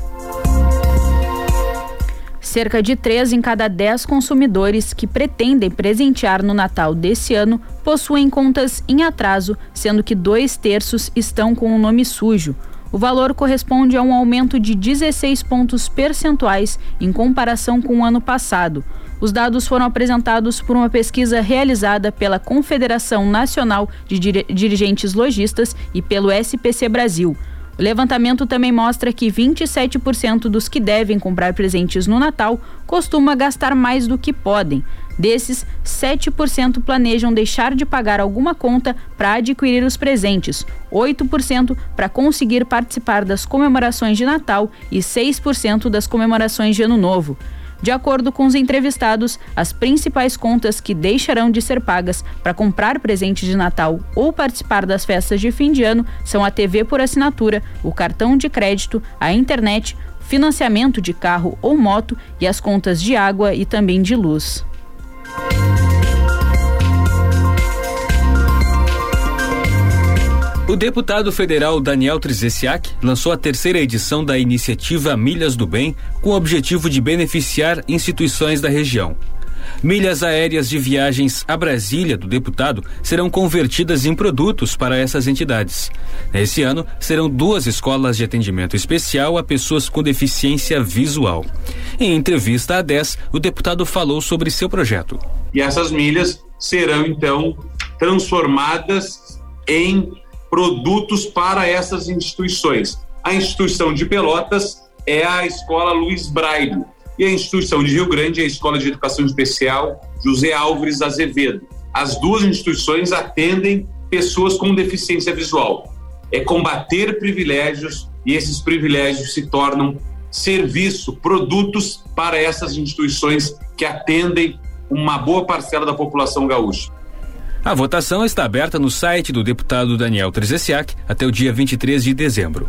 Cerca de 3 em cada 10 consumidores que pretendem presentear no Natal desse ano possuem contas em atraso, sendo que dois terços estão com o nome sujo. O valor corresponde a um aumento de 16 pontos percentuais em comparação com o ano passado. Os dados foram apresentados por uma pesquisa realizada pela Confederação Nacional de Dirigentes Logistas e pelo SPC Brasil. O levantamento também mostra que 27% dos que devem comprar presentes no Natal costuma gastar mais do que podem. Desses, 7% planejam deixar de pagar alguma conta para adquirir os presentes, 8% para conseguir participar das comemorações de Natal e 6% das comemorações de Ano Novo. De acordo com os entrevistados, as principais contas que deixarão de ser pagas para comprar presente de Natal ou participar das festas de fim de ano são a TV por assinatura, o cartão de crédito, a internet, financiamento de carro ou moto e as contas de água e também de luz. O deputado federal Daniel Trzeziak lançou a terceira edição da iniciativa Milhas do Bem com o objetivo de beneficiar instituições da região. Milhas aéreas de viagens a Brasília do deputado serão convertidas em produtos para essas entidades. Nesse ano, serão duas escolas de atendimento especial a pessoas com deficiência visual. Em entrevista à 10, o deputado falou sobre seu projeto. E essas milhas serão então transformadas em produtos para essas instituições. A instituição de Pelotas é a Escola Luiz Braille e a instituição de Rio Grande é a Escola de Educação Especial José Álvares Azevedo. As duas instituições atendem pessoas com deficiência visual. É combater privilégios e esses privilégios se tornam serviço, produtos para essas instituições que atendem uma boa parcela da população gaúcha. A votação está aberta no site do deputado Daniel Trezessiak até o dia 23 de dezembro.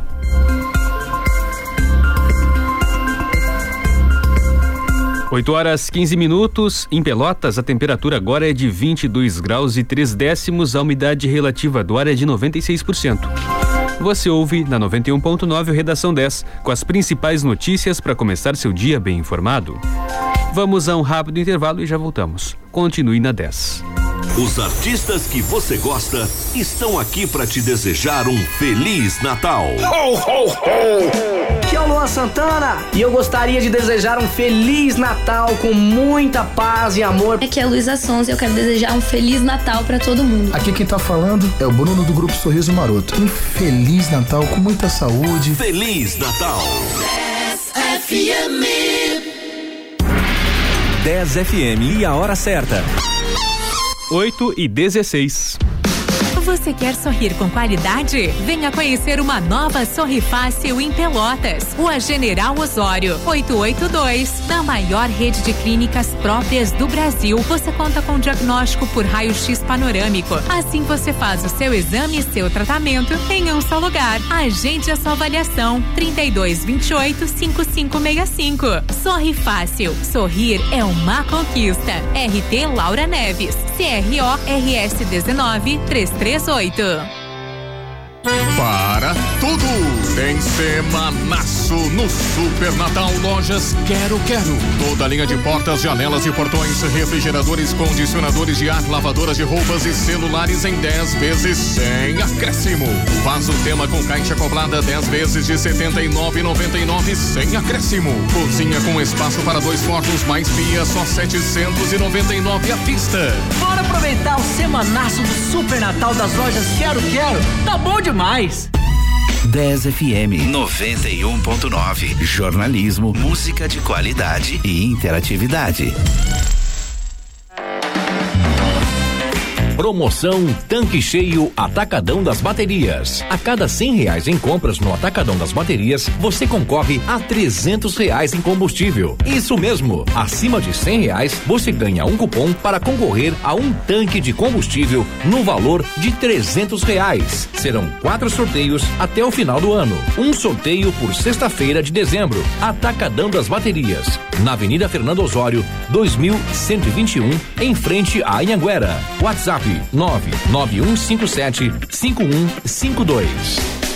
Oito horas 15 minutos. Em Pelotas, a temperatura agora é de 22 graus e 3 décimos. A umidade relativa do ar é de 96%. Você ouve na 91.9 Redação 10, com as principais notícias para começar seu dia bem informado. Vamos a um rápido intervalo e já voltamos. Continue na 10. Os artistas que você gosta estão aqui para te desejar um feliz Natal. Ho, ho, ho! Aqui é o Luan Santana e eu gostaria de desejar um feliz Natal com muita paz e amor. Aqui é a Luísa Sons e eu quero desejar um feliz Natal para todo mundo. Aqui quem tá falando é o Bruno do grupo Sorriso Maroto. Um feliz Natal com muita saúde. Feliz Natal. 10 FM. 10 FM e a hora certa. 8 e 16. Você quer sorrir com qualidade? Venha conhecer uma nova Sorri Fácil em Pelotas. Rua General Osório, 882. Na maior rede de clínicas próprias do Brasil, você conta com diagnóstico por raio-x panorâmico. Assim você faz o seu exame e seu tratamento em um só lugar. Agende a sua avaliação. 3228 5565. Sorri Fácil. Sorrir é uma conquista. RT Laura Neves. CRO RS 19 33 soy tú. Tudo! Tem semanaço no Super Natal Lojas Quero Quero. Toda a linha de portas, janelas e portões, refrigeradores, condicionadores de ar, lavadoras de roupas e celulares em 10 vezes sem acréscimo. Vaso tema com caixa acoplada 10 vezes de R$ 79,99 sem acréscimo. Cozinha com espaço para dois fornos mais pia só 799 à vista. Bora aproveitar o semanaço do Super Natal das lojas Quero Quero. Tá bom demais. 10 FM 91.9. Jornalismo, música de qualidade e interatividade. Promoção Tanque Cheio Atacadão das Baterias. A cada cem reais em compras no Atacadão das Baterias, você concorre a trezentos reais em combustível. Isso mesmo, acima de cem reais, você ganha um cupom para concorrer a um tanque de combustível no valor de trezentos reais. Serão quatro sorteios até o final do ano. Um sorteio por sexta-feira de dezembro. Atacadão das Baterias, na Avenida Fernando Osório, 2121, em frente a Anhanguera. WhatsApp 99157 5152.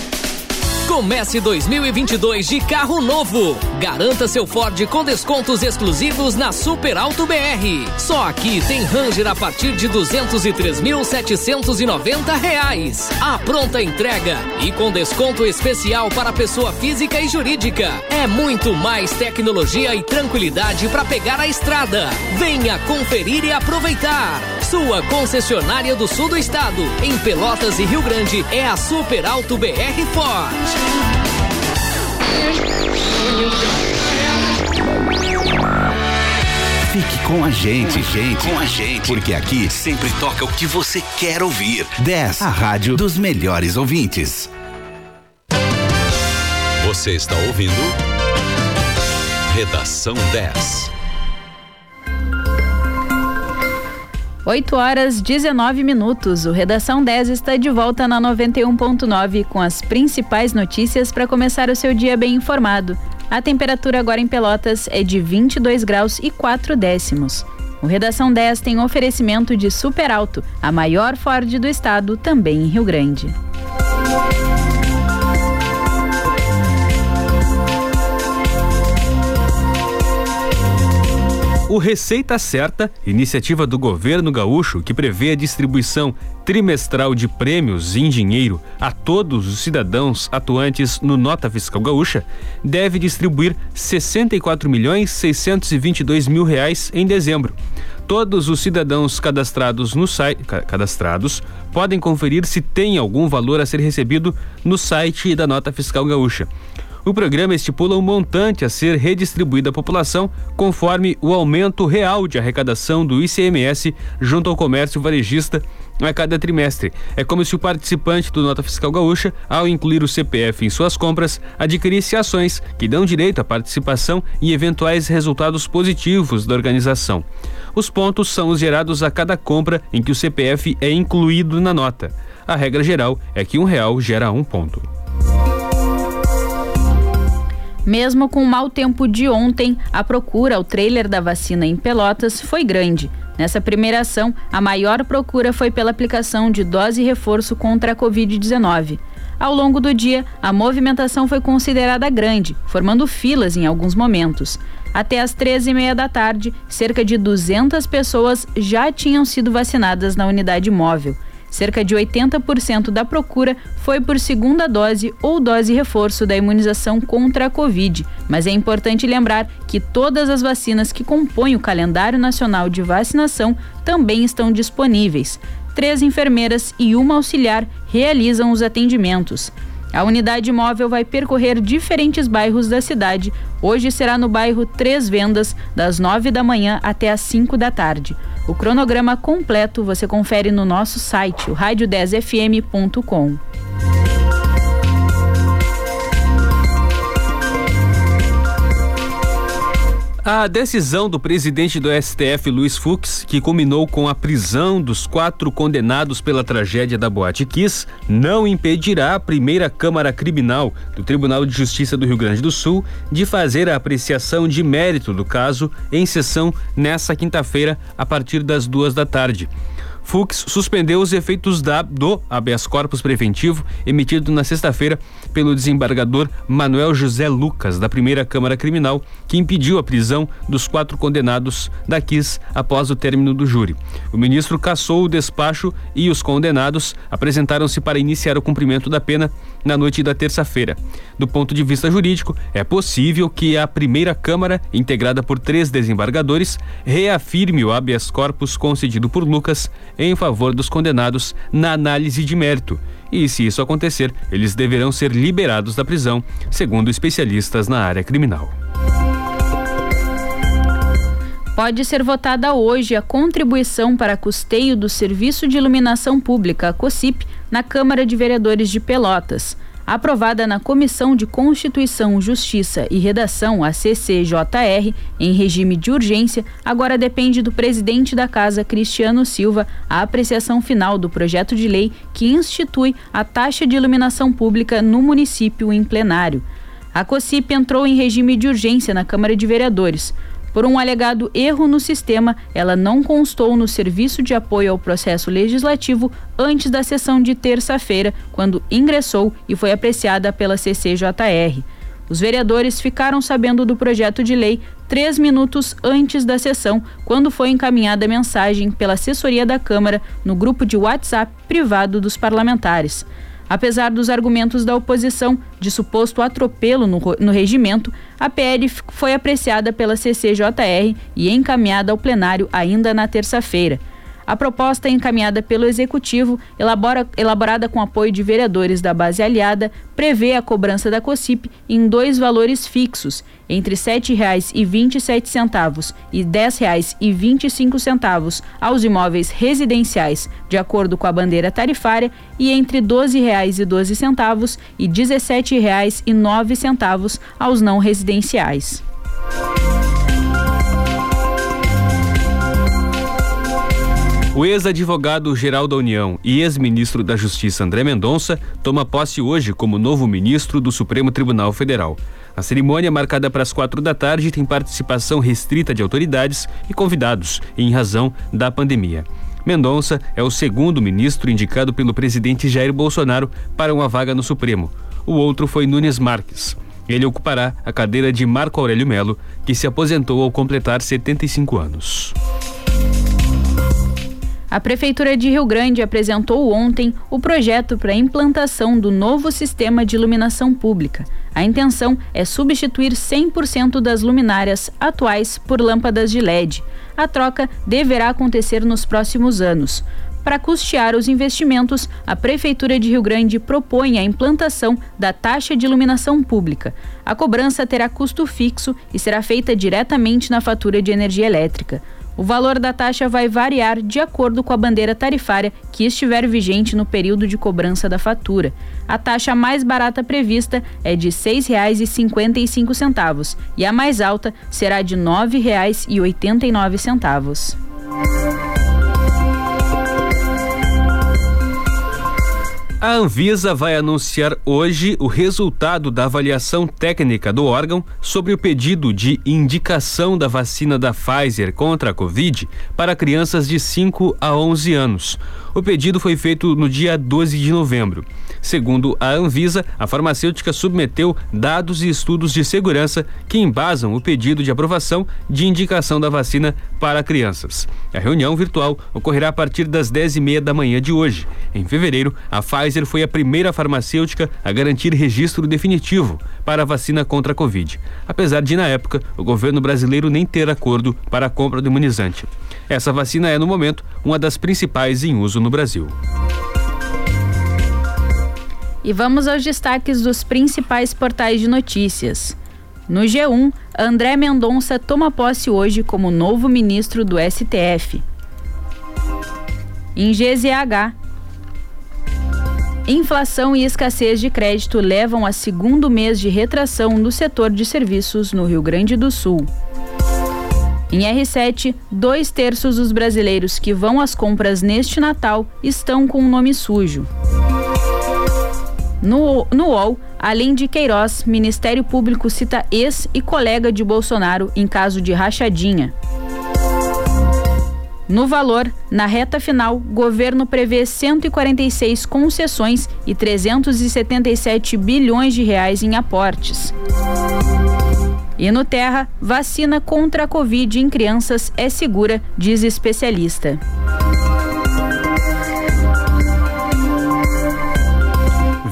Comece 2022 de carro novo. Garanta seu Ford com descontos exclusivos na Super Alto BR. Só aqui tem Ranger a partir de 203.790 reais. A pronta entrega e com desconto especial para pessoa física e jurídica. É muito mais tecnologia e tranquilidade para pegar a estrada. Venha conferir e aproveitar. Sua concessionária do sul do estado, em Pelotas e Rio Grande, é a Super Alto BR Ford. Fique com a gente, gente, com a gente, porque aqui sempre toca o que você quer ouvir. 10, a rádio dos melhores ouvintes. Você está ouvindo Redação 10. 8 horas 19 minutos. O Redação 10 está de volta na 91.9 com as principais notícias para começar o seu dia bem informado. A temperatura agora em Pelotas é de 22 graus e 4 décimos. O Redação 10 tem oferecimento de Super Alto, a maior Ford do estado, também em Rio Grande. O Receita Certa, iniciativa do governo gaúcho que prevê a distribuição trimestral de prêmios em dinheiro a todos os cidadãos atuantes no Nota Fiscal Gaúcha, deve distribuir 64 milhões 622 mil reais em dezembro. Todos os cidadãos cadastrados no site cadastrados podem conferir se tem algum valor a ser recebido no site da Nota Fiscal Gaúcha. O programa estipula um montante a ser redistribuído à população conforme o aumento real de arrecadação do ICMS junto ao comércio varejista a cada trimestre. É como se o participante do Nota Fiscal Gaúcha, ao incluir o CPF em suas compras, adquirisse ações que dão direito à participação e eventuais resultados positivos da organização. Os pontos são os gerados a cada compra em que o CPF é incluído na nota. A regra geral é que um real gera um ponto. Mesmo com o mau tempo de ontem, a procura ao trailer da vacina em Pelotas foi grande. Nessa primeira ação, a maior procura foi pela aplicação de dose reforço contra a Covid-19. Ao longo do dia, a movimentação foi considerada grande, formando filas em alguns momentos. Até às 13h30 da tarde, cerca de 200 pessoas já tinham sido vacinadas na unidade móvel. Cerca de 80% da procura foi por segunda dose ou dose reforço da imunização contra a Covid. Mas é importante lembrar que todas as vacinas que compõem o calendário nacional de vacinação também estão disponíveis. Três enfermeiras e uma auxiliar realizam os atendimentos. A unidade móvel vai percorrer diferentes bairros da cidade. Hoje será no bairro Três Vendas, das 9 da manhã até as 5 da tarde. O cronograma completo você confere no nosso site, o rádio10fm.com. A decisão do presidente do STF, Luiz Fux, que culminou com a prisão dos quatro condenados pela tragédia da Boate Kiss, não impedirá a primeira Câmara Criminal do Tribunal de Justiça do Rio Grande do Sul de fazer a apreciação de mérito do caso em sessão nesta quinta-feira, a partir das duas da tarde. Fux suspendeu os efeitos da, do habeas corpus preventivo emitido na sexta-feira pelo desembargador Manuel José Lucas, da primeira Câmara Criminal, que impediu a prisão dos quatro condenados da KIS após o término do júri. O ministro cassou o despacho e os condenados apresentaram-se para iniciar o cumprimento da pena na noite da terça-feira. Do ponto de vista jurídico, é possível que a primeira Câmara, integrada por três desembargadores, reafirme o habeas corpus concedido por Lucas em favor dos condenados na análise de mérito. E se isso acontecer, eles deverão ser liberados da prisão, segundo especialistas na área criminal. Pode ser votada hoje a contribuição para custeio do Serviço de Iluminação Pública, COSIP, na Câmara de Vereadores de Pelotas. Aprovada na Comissão de Constituição, Justiça e Redação, a CCJR, em regime de urgência, agora depende do presidente da Casa, Cristiano Silva, a apreciação final do projeto de lei que institui a taxa de iluminação pública no município em plenário. A COSIP entrou em regime de urgência na Câmara de Vereadores. Por um alegado erro no sistema, ela não constou no serviço de apoio ao processo legislativo antes da sessão de terça-feira, quando ingressou e foi apreciada pela CCJR. Os vereadores ficaram sabendo do projeto de lei três minutos antes da sessão, quando foi encaminhada a mensagem pela assessoria da Câmara no grupo de WhatsApp privado dos parlamentares. Apesar dos argumentos da oposição de suposto atropelo no, no regimento, a PL foi apreciada pela CCJR e encaminhada ao plenário ainda na terça-feira. A proposta encaminhada pelo Executivo, elabora, elaborada com apoio de vereadores da base aliada, prevê a cobrança da COSIP em dois valores fixos, entre R$ 7,27 e R$ 10,25 aos imóveis residenciais, de acordo com a bandeira tarifária, e entre R$ 12,12 e R$ 17,09 aos não residenciais. O ex-advogado-geral da União e ex-ministro da Justiça André Mendonça toma posse hoje como novo ministro do Supremo Tribunal Federal. A cerimônia, marcada para as quatro da tarde, tem participação restrita de autoridades e convidados, em razão da pandemia. Mendonça é o segundo ministro indicado pelo presidente Jair Bolsonaro para uma vaga no Supremo. O outro foi Nunes Marques. Ele ocupará a cadeira de Marco Aurélio Melo, que se aposentou ao completar 75 anos. A Prefeitura de Rio Grande apresentou ontem o projeto para a implantação do novo sistema de iluminação pública. A intenção é substituir 100% das luminárias atuais por lâmpadas de LED. A troca deverá acontecer nos próximos anos. Para custear os investimentos, a Prefeitura de Rio Grande propõe a implantação da taxa de iluminação pública. A cobrança terá custo fixo e será feita diretamente na fatura de energia elétrica. O valor da taxa vai variar de acordo com a bandeira tarifária que estiver vigente no período de cobrança da fatura. A taxa mais barata prevista é de R$ 6,55 e a mais alta será de R$ 9,89. A Anvisa vai anunciar hoje o resultado da avaliação técnica do órgão sobre o pedido de indicação da vacina da Pfizer contra a Covid para crianças de 5 a 11 anos. O pedido foi feito no dia 12 de novembro. Segundo a Anvisa, a farmacêutica submeteu dados e estudos de segurança que embasam o pedido de aprovação de indicação da vacina para crianças. A reunião virtual ocorrerá a partir das 10 e meia da manhã de hoje. Em fevereiro, a Pfizer foi a primeira farmacêutica a garantir registro definitivo para a vacina contra a Covid, apesar de, na época, o governo brasileiro nem ter acordo para a compra do imunizante. Essa vacina é, no momento, uma das principais em uso no Brasil. E vamos aos destaques dos principais portais de notícias. No G1, André Mendonça toma posse hoje como novo ministro do STF. Em GZH, inflação e escassez de crédito levam a segundo mês de retração do setor de serviços no Rio Grande do Sul. Em R7, dois terços dos brasileiros que vão às compras neste Natal estão com o nome sujo. No, no UOL, além de Queiroz, Ministério Público cita ex e colega de Bolsonaro em caso de rachadinha. No valor, na reta final, governo prevê 146 concessões e 377 bilhões de reais em aportes. E no Terra, vacina contra a Covid em crianças é segura, diz especialista.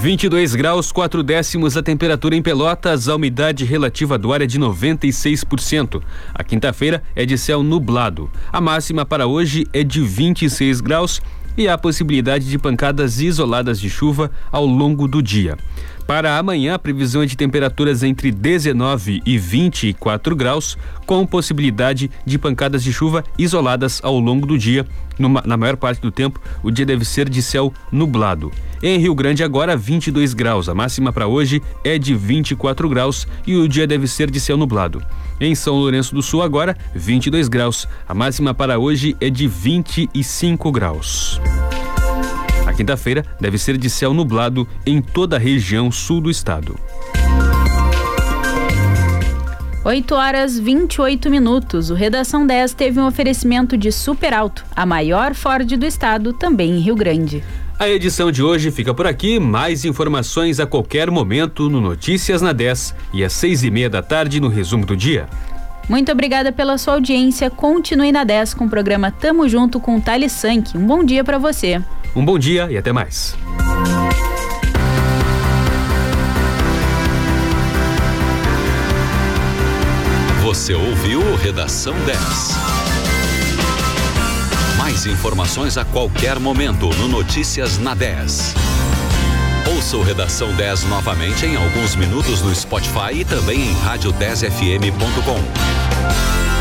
22 graus, 4 décimos a temperatura em Pelotas, a umidade relativa do ar é de 96%. A quinta-feira é de céu nublado. A máxima para hoje é de 26 graus e há possibilidade de pancadas isoladas de chuva ao longo do dia. Para amanhã, a previsão é de temperaturas entre 19 e 24 graus, com possibilidade de pancadas de chuva isoladas ao longo do dia. Numa, na maior parte do tempo, o dia deve ser de céu nublado. Em Rio Grande, agora 22 graus. A máxima para hoje é de 24 graus e o dia deve ser de céu nublado. Em São Lourenço do Sul, agora 22 graus. A máxima para hoje é de 25 graus. A quinta-feira deve ser de céu nublado em toda a região sul do estado. 8 horas 28 minutos. O Redação 10 teve um oferecimento de Super Alto, a maior Ford do estado, também em Rio Grande. A edição de hoje fica por aqui. Mais informações a qualquer momento no Notícias na 10 e às seis e meia da tarde no resumo do dia. Muito obrigada pela sua audiência. Continue na 10 com o programa Tamo Junto com o Thales Sank. Um bom dia para você. Um bom dia e até mais. Você ouviu Redação 10. Mais informações a qualquer momento no Notícias na 10. Ouça o Redação 10 novamente em alguns minutos no Spotify e também em rádio10fm.com.